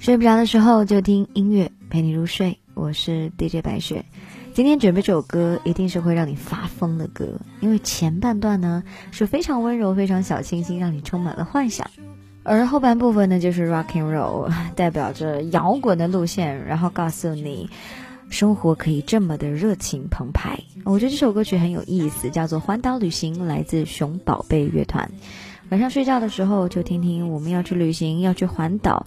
睡不着的时候就听音乐陪你入睡，我是 DJ 白雪。今天准备这首歌一定是会让你发疯的歌，因为前半段呢是非常温柔、非常小清新，让你充满了幻想；而后半部分呢就是 Rock and Roll，代表着摇滚的路线，然后告诉你生活可以这么的热情澎湃。我觉得这首歌曲很有意思，叫做《环岛旅行》，来自熊宝贝乐团。晚上睡觉的时候就听听，我们要去旅行，要去环岛，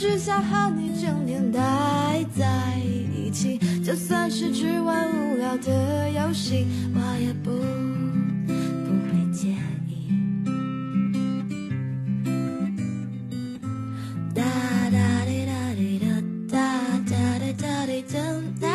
只想和你整天待在一起，就算是只玩无聊的游戏，我也不不会介意。哒哒滴哒滴哒哒哒滴哒滴，等待。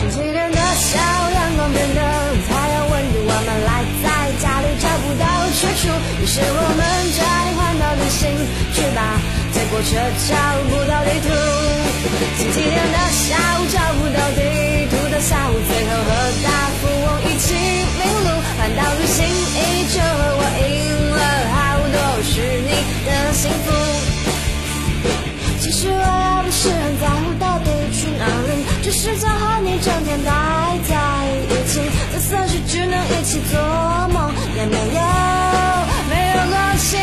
星期天的下午，阳光变得太有温度。我们赖在家里找不到去处，于是我们只好换到旅行去吧。结果却找不到地图，星期天的下午找不到地。只是想和你整天待在一起，就算是只能一起做梦也没有没有关系。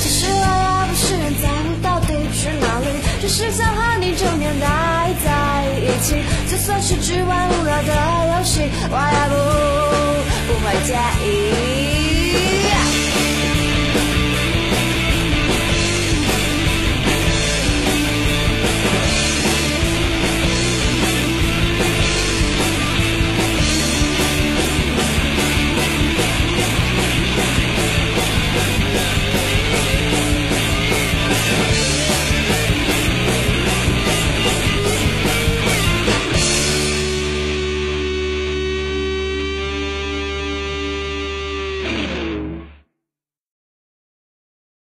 其实我也不是很在乎到底去哪里，只是想和你整天待在一起。就算是只玩无聊的游戏，我也不不会介意。